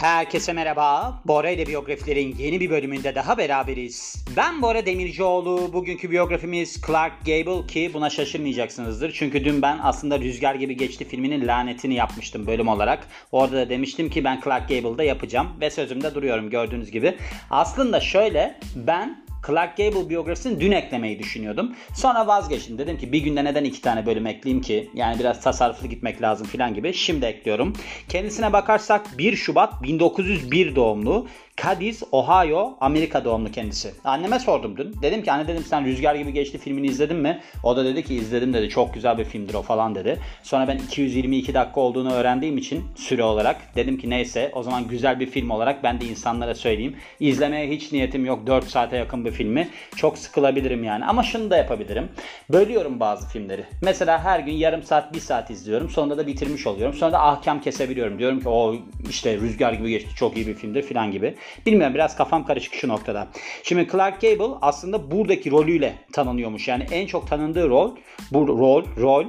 Herkese merhaba. Bora ile biyografilerin yeni bir bölümünde daha beraberiz. Ben Bora Demircioğlu. Bugünkü biyografimiz Clark Gable ki buna şaşırmayacaksınızdır. Çünkü dün ben aslında Rüzgar Gibi Geçti filminin lanetini yapmıştım bölüm olarak. Orada da demiştim ki ben Clark Gable'da yapacağım ve sözümde duruyorum gördüğünüz gibi. Aslında şöyle ben Clark Gable biyografisini dün eklemeyi düşünüyordum. Sonra vazgeçtim. Dedim ki bir günde neden iki tane bölüm ekleyeyim ki? Yani biraz tasarruflu gitmek lazım filan gibi. Şimdi ekliyorum. Kendisine bakarsak 1 Şubat 1901 doğumlu. Cadiz, Ohio, Amerika doğumlu kendisi. Anneme sordum dün. Dedim ki anne dedim sen Rüzgar gibi geçti filmini izledin mi? O da dedi ki izledim dedi. Çok güzel bir filmdir o falan dedi. Sonra ben 222 dakika olduğunu öğrendiğim için süre olarak dedim ki neyse o zaman güzel bir film olarak ben de insanlara söyleyeyim. İzlemeye hiç niyetim yok. 4 saate yakın bir filmi. Çok sıkılabilirim yani. Ama şunu da yapabilirim. Bölüyorum bazı filmleri. Mesela her gün yarım saat, bir saat izliyorum. Sonunda da bitirmiş oluyorum. Sonra da ahkam kesebiliyorum. Diyorum ki o işte Rüzgar gibi geçti. Çok iyi bir filmdir filan gibi. Bilmiyorum biraz kafam karışık şu noktada. Şimdi Clark Gable aslında buradaki rolüyle tanınıyormuş. Yani en çok tanındığı rol bu rol rol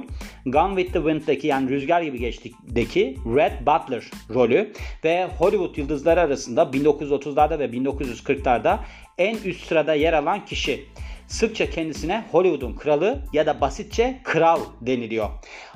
Gone with the Wind'deki yani Rüzgar gibi geçtikteki Red Butler rolü ve Hollywood yıldızları arasında 1930'larda ve 1940'larda en üst sırada yer alan kişi. Sıkça kendisine Hollywood'un kralı ya da basitçe kral deniliyor.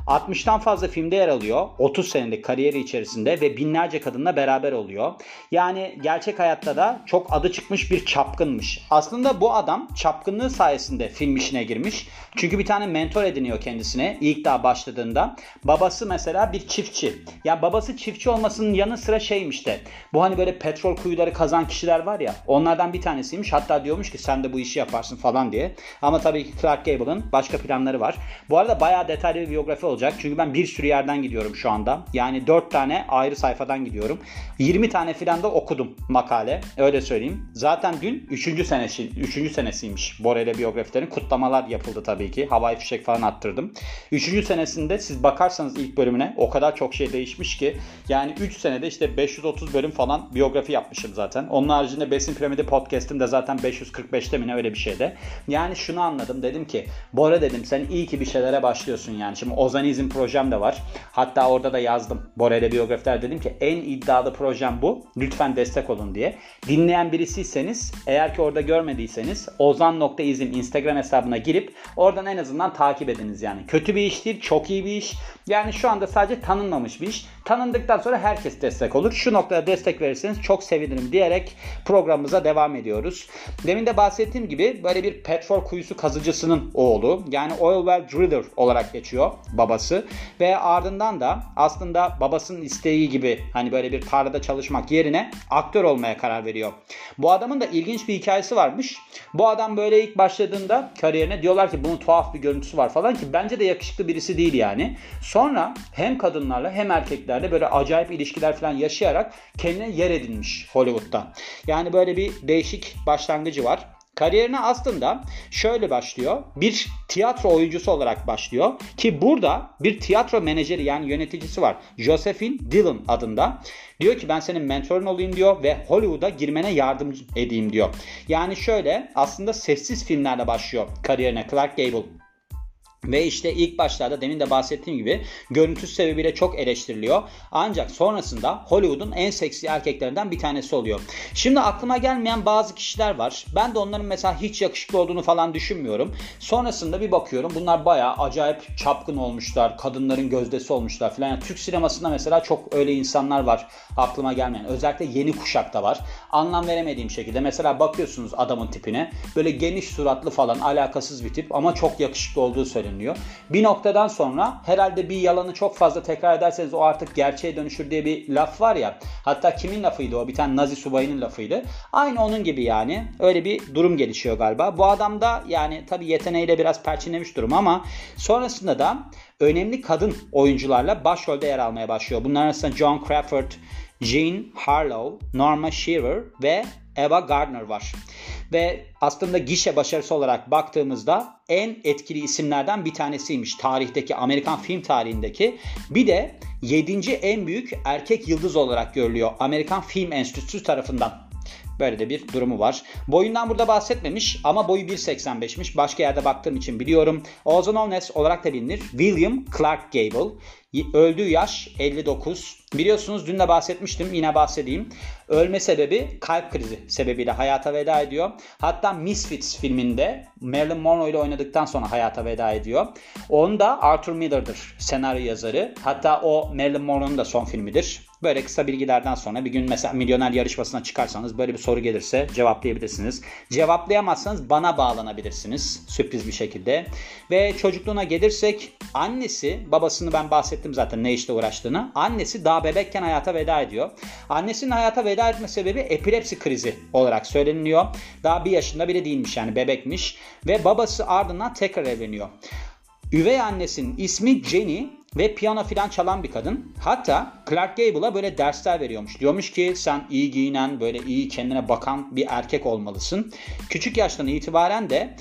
60'tan fazla filmde yer alıyor. 30 senelik kariyeri içerisinde ve binlerce kadınla beraber oluyor. Yani gerçek hayatta da çok adı çıkmış bir çapkınmış. Aslında bu adam çapkınlığı sayesinde film işine girmiş. Çünkü bir tane mentor ediniyor kendisine ilk daha başladığında. Babası mesela bir çiftçi. Ya babası çiftçi olmasının yanı sıra şeymiş de. Bu hani böyle petrol kuyuları kazan kişiler var ya. Onlardan bir tanesiymiş. Hatta diyormuş ki sen de bu işi yaparsın falan diye. Ama tabii ki Clark Gable'ın başka planları var. Bu arada bayağı detaylı bir biyografi olacak. Çünkü ben bir sürü yerden gidiyorum şu anda. Yani 4 tane ayrı sayfadan gidiyorum. 20 tane filan da okudum makale. Öyle söyleyeyim. Zaten dün 3. senesi 3. senesiymiş Borel'e biyografilerin. Kutlamalar yapıldı tabii ki. Havai fişek falan attırdım. 3. senesinde siz bakarsanız ilk bölümüne o kadar çok şey değişmiş ki yani 3 senede işte 530 bölüm falan biyografi yapmışım zaten. Onun haricinde Besin Piramidi podcast'im de zaten 545'te mi ne öyle bir şeyde. Yani şunu anladım. Dedim ki Bora dedim sen iyi ki bir şeylere başlıyorsun yani. Şimdi Ozan Ozanizm projem de var. Hatta orada da yazdım. Borel'e biyografiler dedim ki en iddialı projem bu. Lütfen destek olun diye. Dinleyen birisiyseniz eğer ki orada görmediyseniz ozan.izim Instagram hesabına girip oradan en azından takip ediniz yani. Kötü bir iş değil, çok iyi bir iş. Yani şu anda sadece tanınmamış bir iş. Tanındıktan sonra herkes destek olur. Şu noktada destek verirseniz çok sevinirim diyerek programımıza devam ediyoruz. Demin de bahsettiğim gibi böyle bir petrol kuyusu kazıcısının oğlu. Yani oil well driller olarak geçiyor babası. Ve ardından da aslında babasının isteği gibi hani böyle bir tarlada çalışmak yerine aktör olmaya karar veriyor. Bu adamın da ilginç bir hikayesi varmış. Bu adam böyle ilk başladığında kariyerine diyorlar ki bunun tuhaf bir görüntüsü var falan ki bence de yakışıklı birisi değil yani. Sonra hem kadınlarla hem erkeklerle böyle acayip ilişkiler falan yaşayarak kendine yer edinmiş Hollywood'da. Yani böyle bir değişik başlangıcı var. Kariyerine aslında şöyle başlıyor. Bir tiyatro oyuncusu olarak başlıyor. Ki burada bir tiyatro menajeri yani yöneticisi var. Josephine Dillon adında. Diyor ki ben senin mentorun olayım diyor ve Hollywood'a girmene yardımcı edeyim diyor. Yani şöyle aslında sessiz filmlerle başlıyor kariyerine Clark Gable. Ve işte ilk başlarda demin de bahsettiğim gibi görüntüsü sebebiyle çok eleştiriliyor. Ancak sonrasında Hollywood'un en seksi erkeklerinden bir tanesi oluyor. Şimdi aklıma gelmeyen bazı kişiler var. Ben de onların mesela hiç yakışıklı olduğunu falan düşünmüyorum. Sonrasında bir bakıyorum bunlar bayağı acayip çapkın olmuşlar. Kadınların gözdesi olmuşlar falan. Yani Türk sinemasında mesela çok öyle insanlar var aklıma gelmeyen. Özellikle yeni kuşakta var. Anlam veremediğim şekilde. Mesela bakıyorsunuz adamın tipine. Böyle geniş suratlı falan alakasız bir tip ama çok yakışıklı olduğu söyleniyor görünüyor. Bir noktadan sonra herhalde bir yalanı çok fazla tekrar ederseniz o artık gerçeğe dönüşür diye bir laf var ya. Hatta kimin lafıydı o? Bir tane Nazi subayının lafıydı. Aynı onun gibi yani. Öyle bir durum gelişiyor galiba. Bu adam da yani tabii yeteneğiyle biraz perçinlemiş durum ama sonrasında da önemli kadın oyuncularla başrolde yer almaya başlıyor. Bunlar arasında John Crawford, Jean Harlow, Norma Shearer ve Eva Gardner var. Ve aslında gişe başarısı olarak baktığımızda en etkili isimlerden bir tanesiymiş tarihteki Amerikan film tarihindeki. Bir de 7. en büyük erkek yıldız olarak görülüyor Amerikan Film Enstitüsü tarafından. Böyle de bir durumu var. Boyundan burada bahsetmemiş ama boyu 1.85'miş. Başka yerde baktığım için biliyorum. Known as olarak da bilinir. William Clark Gable. Öldüğü yaş 59. Biliyorsunuz dün de bahsetmiştim yine bahsedeyim. Ölme sebebi kalp krizi sebebiyle hayata veda ediyor. Hatta Misfits filminde Marilyn Monroe ile oynadıktan sonra hayata veda ediyor. Onda Arthur Miller'dır senaryo yazarı. Hatta o Marilyn Monroe'nun da son filmidir. Böyle kısa bilgilerden sonra bir gün mesela milyoner yarışmasına çıkarsanız böyle bir soru gelirse cevaplayabilirsiniz. Cevaplayamazsanız bana bağlanabilirsiniz sürpriz bir şekilde. Ve çocukluğuna gelirsek annesi babasını ben bahsettim zaten ne işle uğraştığını. Annesi daha bebekken hayata veda ediyor. Annesinin hayata veda etme sebebi epilepsi krizi olarak söyleniliyor. Daha bir yaşında bile değilmiş yani bebekmiş. Ve babası ardından tekrar evleniyor. Üvey annesinin ismi Jenny ve piyano filan çalan bir kadın. Hatta Clark Gable'a böyle dersler veriyormuş. Diyormuş ki sen iyi giyinen, böyle iyi kendine bakan bir erkek olmalısın. Küçük yaştan itibaren de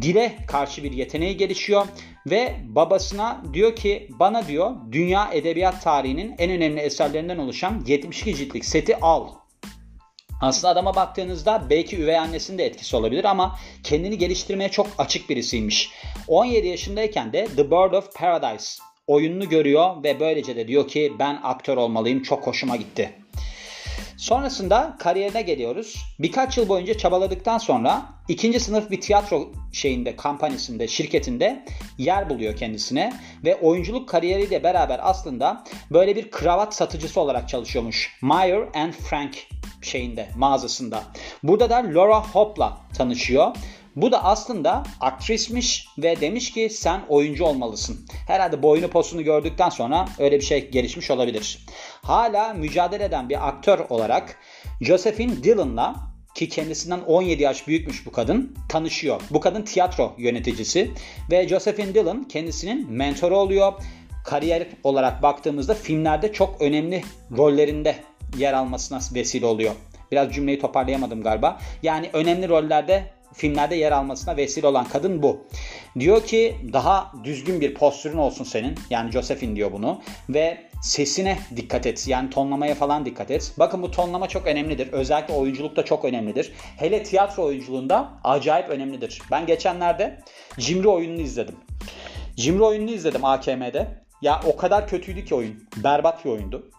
dile karşı bir yeteneği gelişiyor ve babasına diyor ki bana diyor dünya edebiyat tarihinin en önemli eserlerinden oluşan 72 ciltlik seti al. Aslında adama baktığınızda belki üvey annesinin de etkisi olabilir ama kendini geliştirmeye çok açık birisiymiş. 17 yaşındayken de The Bird of Paradise oyununu görüyor ve böylece de diyor ki ben aktör olmalıyım çok hoşuma gitti. Sonrasında kariyerine geliyoruz. Birkaç yıl boyunca çabaladıktan sonra ikinci sınıf bir tiyatro şeyinde, kampanyasında, şirketinde yer buluyor kendisine ve oyunculuk kariyeriyle beraber aslında böyle bir kravat satıcısı olarak çalışıyormuş. Meyer and Frank şeyinde, mağazasında. Burada da Laura Hop'la tanışıyor bu da aslında aktrismiş ve demiş ki sen oyuncu olmalısın. Herhalde boyunu posunu gördükten sonra öyle bir şey gelişmiş olabilir. Hala mücadele eden bir aktör olarak Josephine Dillon'la ki kendisinden 17 yaş büyükmüş bu kadın tanışıyor. Bu kadın tiyatro yöneticisi ve Josephine Dillon kendisinin mentoru oluyor. Kariyer olarak baktığımızda filmlerde çok önemli rollerinde yer almasına vesile oluyor. Biraz cümleyi toparlayamadım galiba. Yani önemli rollerde filmlerde yer almasına vesile olan kadın bu. Diyor ki daha düzgün bir postürün olsun senin. Yani Josephine diyor bunu. Ve sesine dikkat et. Yani tonlamaya falan dikkat et. Bakın bu tonlama çok önemlidir. Özellikle oyunculukta çok önemlidir. Hele tiyatro oyunculuğunda acayip önemlidir. Ben geçenlerde Cimri oyununu izledim. Cimri oyununu izledim AKM'de. Ya o kadar kötüydü ki oyun. Berbat bir oyundu.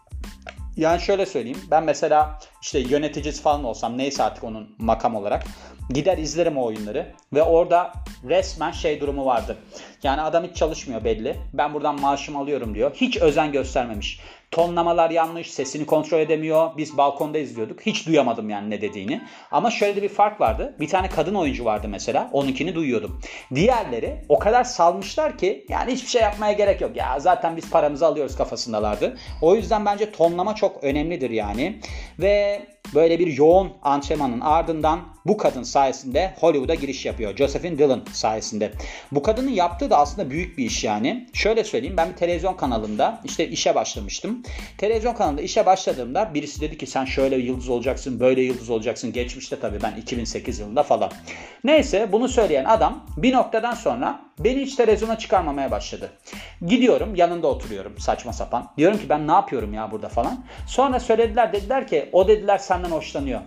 Yani şöyle söyleyeyim. Ben mesela işte yöneticisi falan olsam neyse artık onun makam olarak gider izlerim o oyunları ve orada resmen şey durumu vardı. Yani adam hiç çalışmıyor belli. Ben buradan maaşımı alıyorum diyor. Hiç özen göstermemiş. Tonlamalar yanlış, sesini kontrol edemiyor. Biz balkonda izliyorduk. Hiç duyamadım yani ne dediğini. Ama şöyle de bir fark vardı. Bir tane kadın oyuncu vardı mesela. Onunkini duyuyordum. Diğerleri o kadar salmışlar ki yani hiçbir şey yapmaya gerek yok. Ya zaten biz paramızı alıyoruz kafasındalardı. O yüzden bence tonlama çok önemlidir yani. Ve böyle bir yoğun antrenmanın ardından bu kadın sayesinde Hollywood'a giriş yapıyor. Josephine Dillon sayesinde. Bu kadının yaptığı da aslında büyük bir iş yani. Şöyle söyleyeyim ben bir televizyon kanalında işte işe başlamıştım. Televizyon kanalında işe başladığımda birisi dedi ki sen şöyle yıldız olacaksın, böyle yıldız olacaksın. Geçmişte tabii ben 2008 yılında falan. Neyse bunu söyleyen adam bir noktadan sonra beni hiç televizyona çıkarmamaya başladı. Gidiyorum yanında oturuyorum saçma sapan. Diyorum ki ben ne yapıyorum ya burada falan. Sonra söylediler dediler ki o dediler senden hoşlanıyor.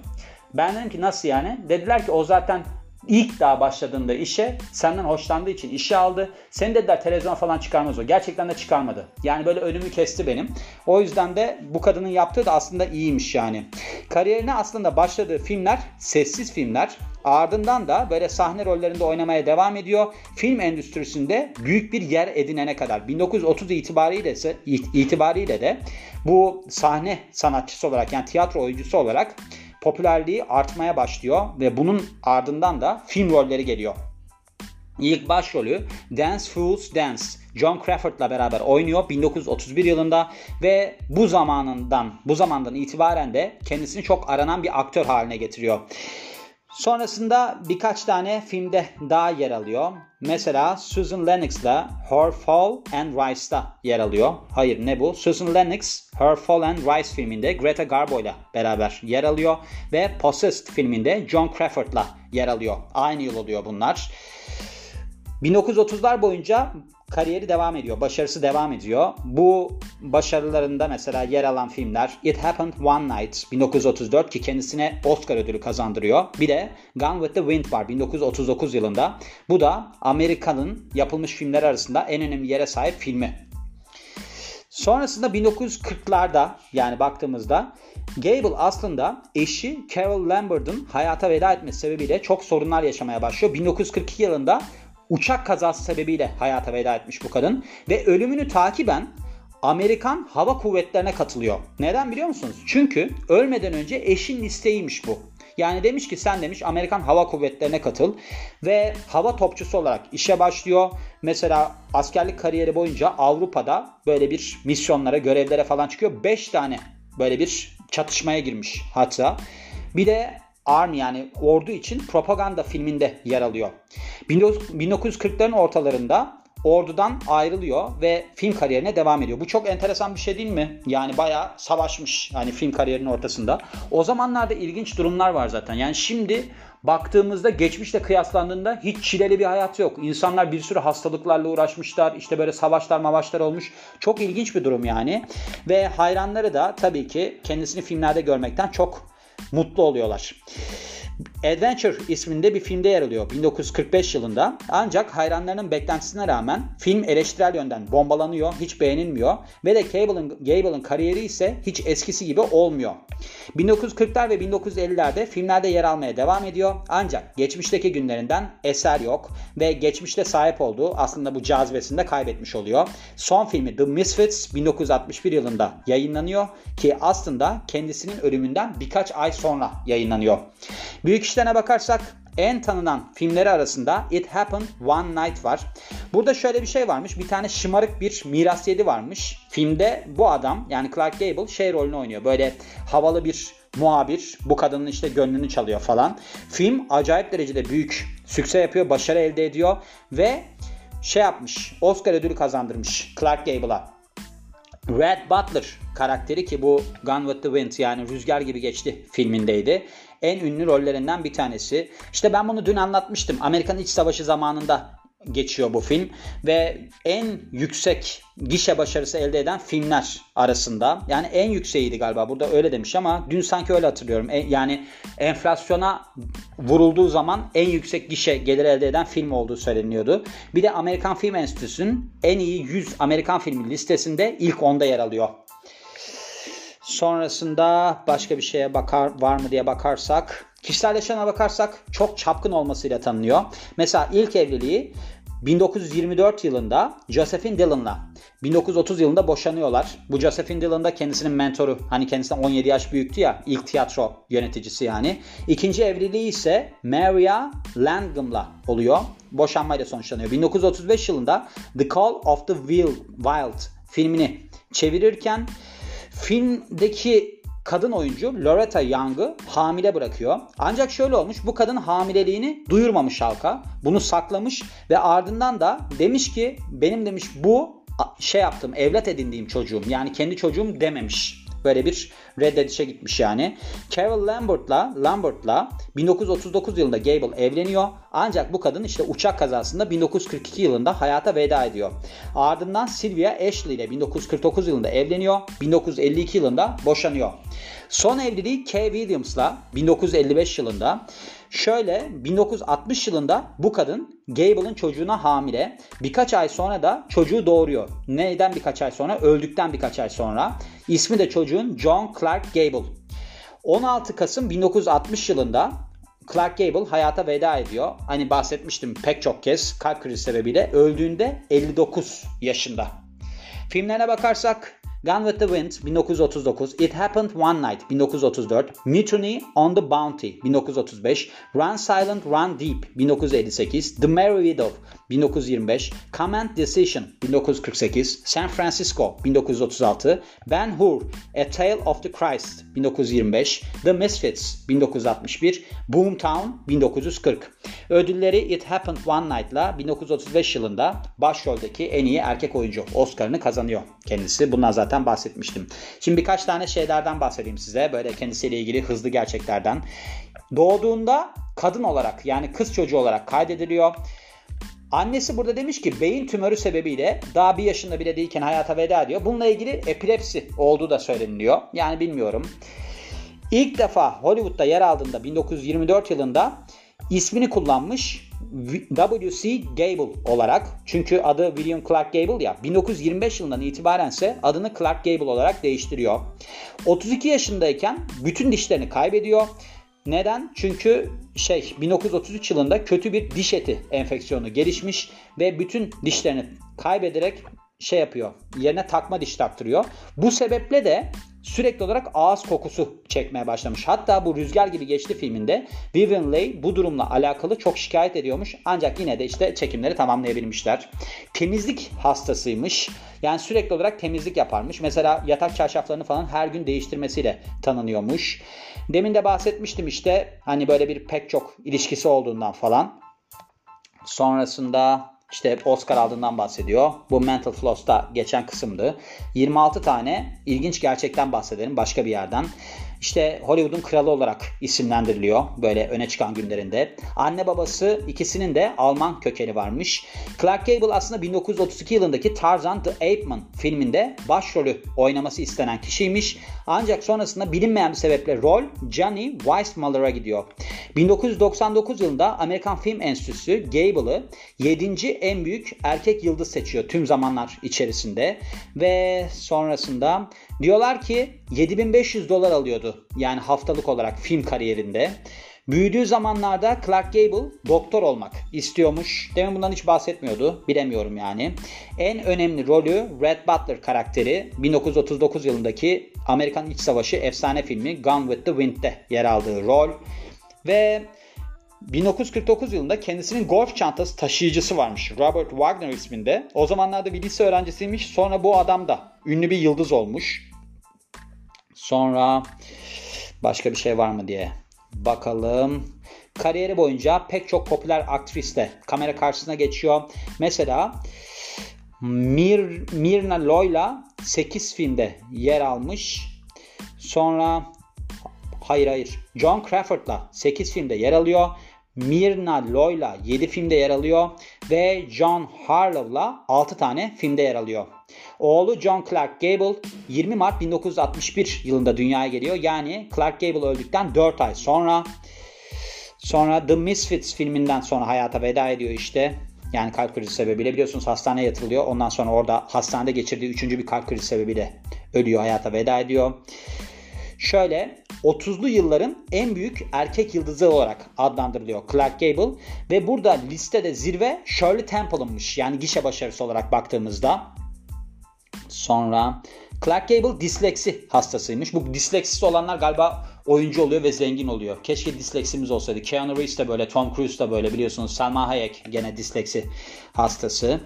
Ben dedim ki nasıl yani? Dediler ki o zaten ilk daha başladığında işe senden hoşlandığı için işe aldı. Seni dediler televizyon falan çıkarmaz o. Gerçekten de çıkarmadı. Yani böyle önümü kesti benim. O yüzden de bu kadının yaptığı da aslında iyiymiş yani. Kariyerine aslında başladığı filmler sessiz filmler. Ardından da böyle sahne rollerinde oynamaya devam ediyor. Film endüstrisinde büyük bir yer edinene kadar 1930 itibariyle ise itibariyle de bu sahne sanatçısı olarak yani tiyatro oyuncusu olarak popülerliği artmaya başlıyor ve bunun ardından da film rolleri geliyor. İlk başrolü Dance Fools Dance John Crawford'la beraber oynuyor 1931 yılında ve bu zamanından bu zamandan itibaren de kendisini çok aranan bir aktör haline getiriyor. Sonrasında birkaç tane filmde daha yer alıyor. Mesela Susan Lennox'la Her Fall and Rise'da yer alıyor. Hayır ne bu? Susan Lennox Her Fall and Rise filminde Greta Garbo ile beraber yer alıyor. Ve Possessed filminde John Crawford'la yer alıyor. Aynı yıl oluyor bunlar. 1930'lar boyunca kariyeri devam ediyor. Başarısı devam ediyor. Bu başarılarında mesela yer alan filmler It Happened One Night 1934 ki kendisine Oscar ödülü kazandırıyor. Bir de Gone with the Wind var 1939 yılında. Bu da Amerika'nın yapılmış filmler arasında en önemli yere sahip filmi. Sonrasında 1940'larda yani baktığımızda Gable aslında eşi Carol Lambert'ın hayata veda etmesi sebebiyle çok sorunlar yaşamaya başlıyor. 1942 yılında uçak kazası sebebiyle hayata veda etmiş bu kadın ve ölümünü takiben Amerikan Hava Kuvvetleri'ne katılıyor. Neden biliyor musunuz? Çünkü ölmeden önce eşin isteğiymiş bu. Yani demiş ki sen demiş Amerikan Hava Kuvvetleri'ne katıl ve hava topçusu olarak işe başlıyor. Mesela askerlik kariyeri boyunca Avrupa'da böyle bir misyonlara, görevlere falan çıkıyor. 5 tane böyle bir çatışmaya girmiş hatta. Bir de Army yani ordu için propaganda filminde yer alıyor. 1940'ların ortalarında ordudan ayrılıyor ve film kariyerine devam ediyor. Bu çok enteresan bir şey değil mi? Yani bayağı savaşmış yani film kariyerinin ortasında. O zamanlarda ilginç durumlar var zaten. Yani şimdi baktığımızda geçmişle kıyaslandığında hiç çileli bir hayat yok. İnsanlar bir sürü hastalıklarla uğraşmışlar. İşte böyle savaşlar mavaşlar olmuş. Çok ilginç bir durum yani. Ve hayranları da tabii ki kendisini filmlerde görmekten çok mutlu oluyorlar. Adventure isminde bir filmde yer alıyor 1945 yılında. Ancak hayranlarının beklentisine rağmen film eleştirel yönden bombalanıyor, hiç beğenilmiyor ve de Gable'ın Gable'ın kariyeri ise hiç eskisi gibi olmuyor. 1940'lar ve 1950'lerde filmlerde yer almaya devam ediyor. Ancak geçmişteki günlerinden eser yok ve geçmişte sahip olduğu aslında bu cazibesini de kaybetmiş oluyor. Son filmi The Misfits 1961 yılında yayınlanıyor ki aslında kendisinin ölümünden birkaç ay sonra yayınlanıyor. Büyük işlerine bakarsak en tanınan filmleri arasında It Happened One Night var. Burada şöyle bir şey varmış. Bir tane şımarık bir miras yedi varmış. Filmde bu adam yani Clark Gable şey rolünü oynuyor. Böyle havalı bir muhabir bu kadının işte gönlünü çalıyor falan. Film acayip derecede büyük sükse yapıyor, başarı elde ediyor ve şey yapmış. Oscar ödülü kazandırmış Clark Gable'a. Red Butler karakteri ki bu Gone with the Wind yani Rüzgar gibi geçti filmindeydi en ünlü rollerinden bir tanesi. İşte ben bunu dün anlatmıştım. Amerikan İç Savaşı zamanında geçiyor bu film ve en yüksek gişe başarısı elde eden filmler arasında. Yani en yükseğiydi galiba. Burada öyle demiş ama dün sanki öyle hatırlıyorum. E, yani enflasyona vurulduğu zaman en yüksek gişe gelir elde eden film olduğu söyleniyordu. Bir de Amerikan Film Enstitüsü'nün en iyi 100 Amerikan filmi listesinde ilk 10'da yer alıyor. Sonrasında başka bir şeye bakar var mı diye bakarsak kişisel yaşamına bakarsak çok çapkın olmasıyla tanınıyor. Mesela ilk evliliği 1924 yılında Josephine Dillon'la 1930 yılında boşanıyorlar. Bu Josephine Dillon da kendisinin mentoru. Hani kendisinden 17 yaş büyüktü ya. ilk tiyatro yöneticisi yani. İkinci evliliği ise Maria Langham'la oluyor. Boşanmayla sonuçlanıyor. 1935 yılında The Call of the Wild filmini çevirirken Filmdeki kadın oyuncu Loretta Young'ı hamile bırakıyor. Ancak şöyle olmuş bu kadın hamileliğini duyurmamış halka. Bunu saklamış ve ardından da demiş ki benim demiş bu şey yaptım evlat edindiğim çocuğum yani kendi çocuğum dememiş. Böyle bir reddedişe gitmiş yani. Carol Lambert'la Lambert'la 1939 yılında Gable evleniyor. Ancak bu kadın işte uçak kazasında 1942 yılında hayata veda ediyor. Ardından Sylvia Ashley ile 1949 yılında evleniyor. 1952 yılında boşanıyor. Son evliliği Kay Williams'la 1955 yılında. Şöyle 1960 yılında bu kadın Gable'ın çocuğuna hamile. Birkaç ay sonra da çocuğu doğuruyor. Neyden birkaç ay sonra? Öldükten birkaç ay sonra. İsmi de çocuğun John Clark Gable. 16 Kasım 1960 yılında Clark Gable hayata veda ediyor. Hani bahsetmiştim pek çok kez kalp krizi sebebiyle öldüğünde 59 yaşında. Filmlerine bakarsak Gone with the Wind 1939, It Happened One Night 1934, Mutiny on the Bounty 1935, Run Silent Run Deep 1958, The Merry Widow 1925, Command Decision 1948, San Francisco 1936, Ben Hur A Tale of the Christ 1925, The Misfits 1961, Boomtown 1940. Ödülleri It Happened One Night'la 1935 yılında başroldeki en iyi erkek oyuncu Oscar'ını kazanıyor kendisi. Bundan zaten bahsetmiştim. Şimdi birkaç tane şeylerden bahsedeyim size. Böyle kendisiyle ilgili hızlı gerçeklerden. Doğduğunda kadın olarak yani kız çocuğu olarak kaydediliyor. Annesi burada demiş ki beyin tümörü sebebiyle daha bir yaşında bile değilken hayata veda ediyor. Bununla ilgili epilepsi olduğu da söyleniliyor. Yani bilmiyorum. İlk defa Hollywood'da yer aldığında 1924 yılında ismini kullanmış W.C. Gable olarak. Çünkü adı William Clark Gable ya. 1925 yılından itibaren ise adını Clark Gable olarak değiştiriyor. 32 yaşındayken bütün dişlerini kaybediyor. Neden? Çünkü şey 1933 yılında kötü bir diş eti enfeksiyonu gelişmiş ve bütün dişlerini kaybederek şey yapıyor. Yerine takma diş taktırıyor. Bu sebeple de sürekli olarak ağız kokusu çekmeye başlamış. Hatta bu Rüzgar gibi geçti filminde Vivian Leigh bu durumla alakalı çok şikayet ediyormuş. Ancak yine de işte çekimleri tamamlayabilmişler. Temizlik hastasıymış. Yani sürekli olarak temizlik yaparmış. Mesela yatak çarşaflarını falan her gün değiştirmesiyle tanınıyormuş. Demin de bahsetmiştim işte hani böyle bir pek çok ilişkisi olduğundan falan. Sonrasında işte Oscar aldığından bahsediyor. Bu Mental Floss'ta geçen kısımdı. 26 tane ilginç gerçekten bahsedelim başka bir yerden işte Hollywood'un kralı olarak isimlendiriliyor böyle öne çıkan günlerinde. Anne babası ikisinin de Alman kökeni varmış. Clark Gable aslında 1932 yılındaki Tarzan The Ape Man filminde başrolü oynaması istenen kişiymiş. Ancak sonrasında bilinmeyen bir sebeple rol Johnny Weissmuller'a gidiyor. 1999 yılında Amerikan Film Enstitüsü Gable'ı 7. en büyük erkek yıldız seçiyor tüm zamanlar içerisinde ve sonrasında Diyorlar ki 7500 dolar alıyordu yani haftalık olarak film kariyerinde. Büyüdüğü zamanlarda Clark Gable doktor olmak istiyormuş. Demin bundan hiç bahsetmiyordu. Bilemiyorum yani. En önemli rolü Red Butler karakteri 1939 yılındaki Amerikan İç Savaşı efsane filmi Gone with the Wind'de yer aldığı rol. Ve 1949 yılında kendisinin golf çantası taşıyıcısı varmış. Robert Wagner isminde. O zamanlarda bir lise öğrencisiymiş. Sonra bu adam da ünlü bir yıldız olmuş. Sonra başka bir şey var mı diye bakalım. Kariyeri boyunca pek çok popüler aktrisle kamera karşısına geçiyor. Mesela Mir, Mirna Loy'la 8 filmde yer almış. Sonra hayır hayır John Crawford'la 8 filmde yer alıyor. Mirna Loy'la 7 filmde yer alıyor ve John Harlow'la 6 tane filmde yer alıyor. Oğlu John Clark Gable 20 Mart 1961 yılında dünyaya geliyor. Yani Clark Gable öldükten 4 ay sonra. Sonra The Misfits filminden sonra hayata veda ediyor işte. Yani kalp krizi sebebiyle biliyorsunuz hastaneye yatırılıyor. Ondan sonra orada hastanede geçirdiği 3. bir kalp krizi sebebiyle ölüyor, hayata veda ediyor. Şöyle 30'lu yılların en büyük erkek yıldızı olarak adlandırılıyor Clark Gable ve burada listede zirve Shirley Temple'ınmış. Yani gişe başarısı olarak baktığımızda. Sonra Clark Gable disleksi hastasıymış. Bu disleksisi olanlar galiba oyuncu oluyor ve zengin oluyor. Keşke disleksimiz olsaydı. Keanu Reeves de böyle, Tom Cruise da böyle biliyorsunuz. Selma Hayek gene disleksi hastası.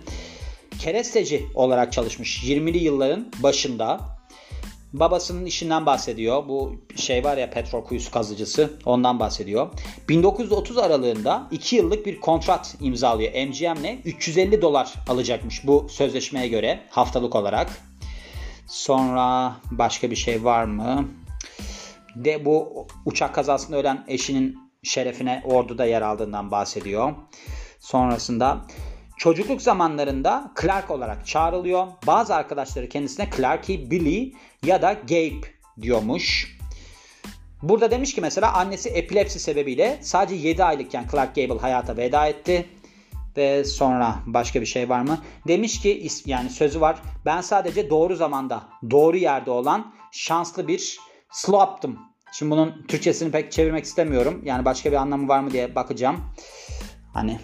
Keresteci olarak çalışmış 20'li yılların başında. Babasının işinden bahsediyor. Bu şey var ya petrol kuyusu kazıcısı. Ondan bahsediyor. 1930 aralığında 2 yıllık bir kontrat imzalıyor. MGM'le 350 dolar alacakmış bu sözleşmeye göre haftalık olarak. Sonra başka bir şey var mı? De bu uçak kazasında ölen eşinin şerefine orduda yer aldığından bahsediyor. Sonrasında çocukluk zamanlarında Clark olarak çağrılıyor. Bazı arkadaşları kendisine Clarky Billy ya da Gabe diyormuş. Burada demiş ki mesela annesi epilepsi sebebiyle sadece 7 aylıkken Clark Gable hayata veda etti. Ve sonra başka bir şey var mı? Demiş ki yani sözü var. Ben sadece doğru zamanda, doğru yerde olan şanslı bir slop'tum. Şimdi bunun Türkçesini pek çevirmek istemiyorum. Yani başka bir anlamı var mı diye bakacağım. Hani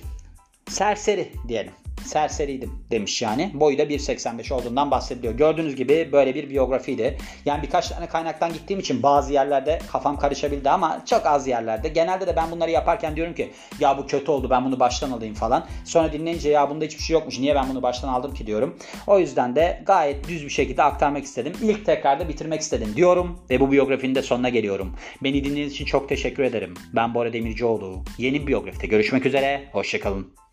serseri diyelim serseriydim demiş yani. Boyu da 1.85 olduğundan bahsediliyor. Gördüğünüz gibi böyle bir biyografiydi. Yani birkaç tane kaynaktan gittiğim için bazı yerlerde kafam karışabildi ama çok az yerlerde. Genelde de ben bunları yaparken diyorum ki ya bu kötü oldu ben bunu baştan alayım falan. Sonra dinleyince ya bunda hiçbir şey yokmuş niye ben bunu baştan aldım ki diyorum. O yüzden de gayet düz bir şekilde aktarmak istedim. İlk tekrarda bitirmek istedim diyorum ve bu biyografinin de sonuna geliyorum. Beni dinlediğiniz için çok teşekkür ederim. Ben Bora Demircioğlu. Yeni bir biyografide görüşmek üzere. Hoşçakalın.